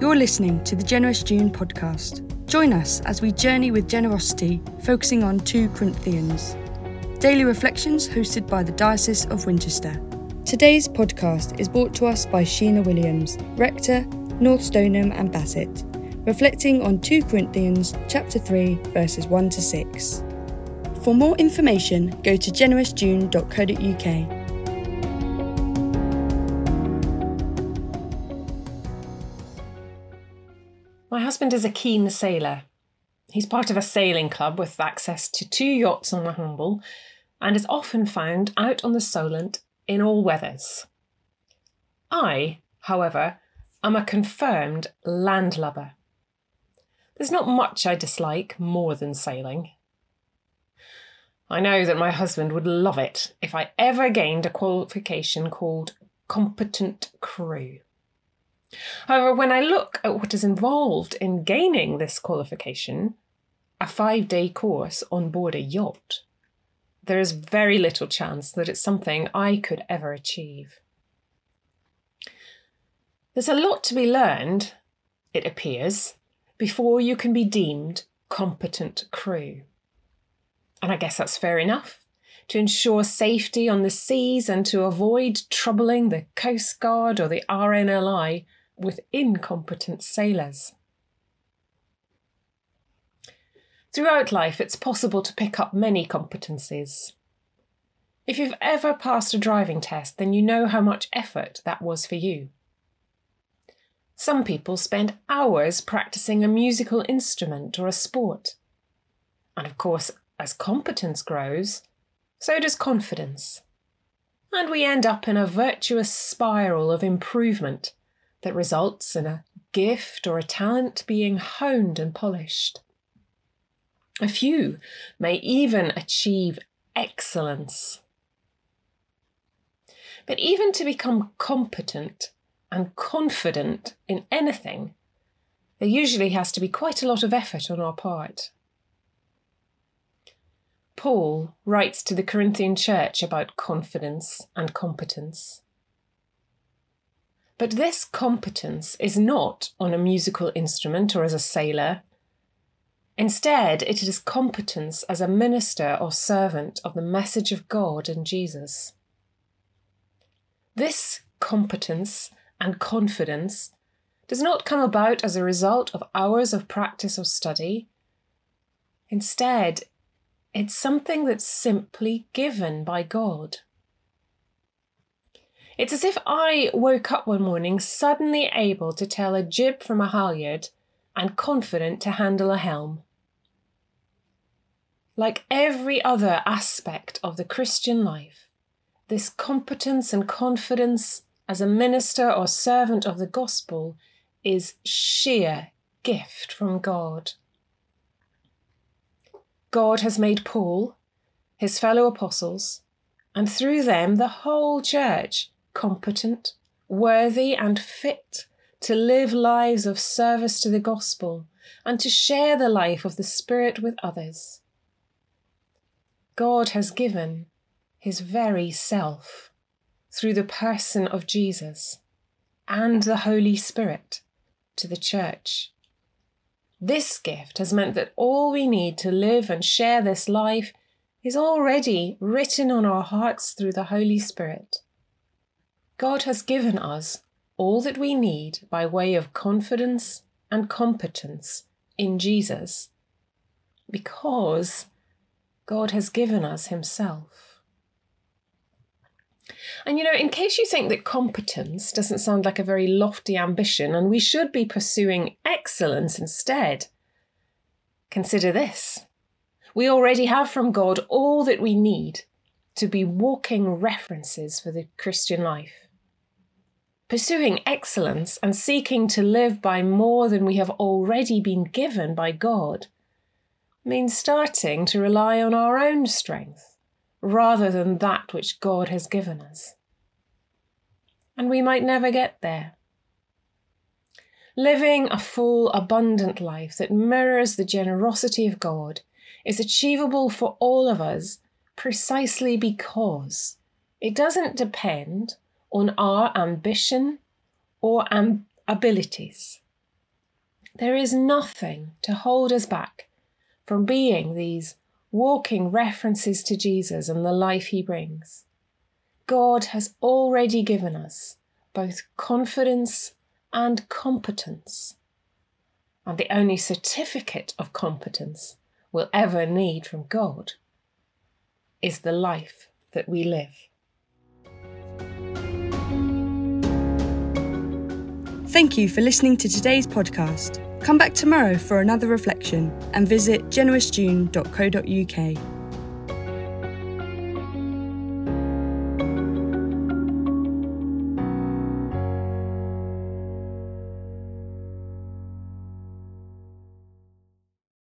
You're listening to the Generous June podcast. Join us as we journey with generosity, focusing on 2 Corinthians. Daily reflections hosted by the Diocese of Winchester. Today's podcast is brought to us by Sheena Williams, Rector, North Stoneham and Bassett, reflecting on 2 Corinthians chapter 3 verses 1 to 6. For more information, go to generousjune.co.uk. My husband is a keen sailor. He's part of a sailing club with access to two yachts on the Hamble and is often found out on the Solent in all weathers. I, however, am a confirmed landlubber. There's not much I dislike more than sailing. I know that my husband would love it if I ever gained a qualification called competent crew. However, when I look at what is involved in gaining this qualification, a five day course on board a yacht, there is very little chance that it's something I could ever achieve. There's a lot to be learned, it appears, before you can be deemed competent crew. And I guess that's fair enough. To ensure safety on the seas and to avoid troubling the Coast Guard or the RNLI with incompetent sailors. Throughout life, it's possible to pick up many competencies. If you've ever passed a driving test, then you know how much effort that was for you. Some people spend hours practicing a musical instrument or a sport. And of course, as competence grows, so does confidence. And we end up in a virtuous spiral of improvement that results in a gift or a talent being honed and polished. A few may even achieve excellence. But even to become competent and confident in anything, there usually has to be quite a lot of effort on our part. Paul writes to the Corinthian church about confidence and competence. But this competence is not on a musical instrument or as a sailor. Instead, it is competence as a minister or servant of the message of God and Jesus. This competence and confidence does not come about as a result of hours of practice or study. Instead, it's something that's simply given by God. It's as if I woke up one morning suddenly able to tell a jib from a halyard and confident to handle a helm. Like every other aspect of the Christian life, this competence and confidence as a minister or servant of the gospel is sheer gift from God. God has made Paul, his fellow apostles, and through them the whole church competent, worthy, and fit to live lives of service to the gospel and to share the life of the Spirit with others. God has given his very self through the person of Jesus and the Holy Spirit to the church. This gift has meant that all we need to live and share this life is already written on our hearts through the Holy Spirit. God has given us all that we need by way of confidence and competence in Jesus because God has given us Himself. And you know, in case you think that competence doesn't sound like a very lofty ambition and we should be pursuing excellence instead, consider this. We already have from God all that we need to be walking references for the Christian life. Pursuing excellence and seeking to live by more than we have already been given by God means starting to rely on our own strength rather than that which God has given us. And we might never get there. Living a full, abundant life that mirrors the generosity of God is achievable for all of us precisely because It doesn't depend on our ambition or am- abilities. There is nothing to hold us back from being these walking references to Jesus and the life he brings. God has already given us both confidence and competence. And the only certificate of competence we'll ever need from God is the life that we live. Thank you for listening to today's podcast. Come back tomorrow for another reflection and visit generousjune.co.uk.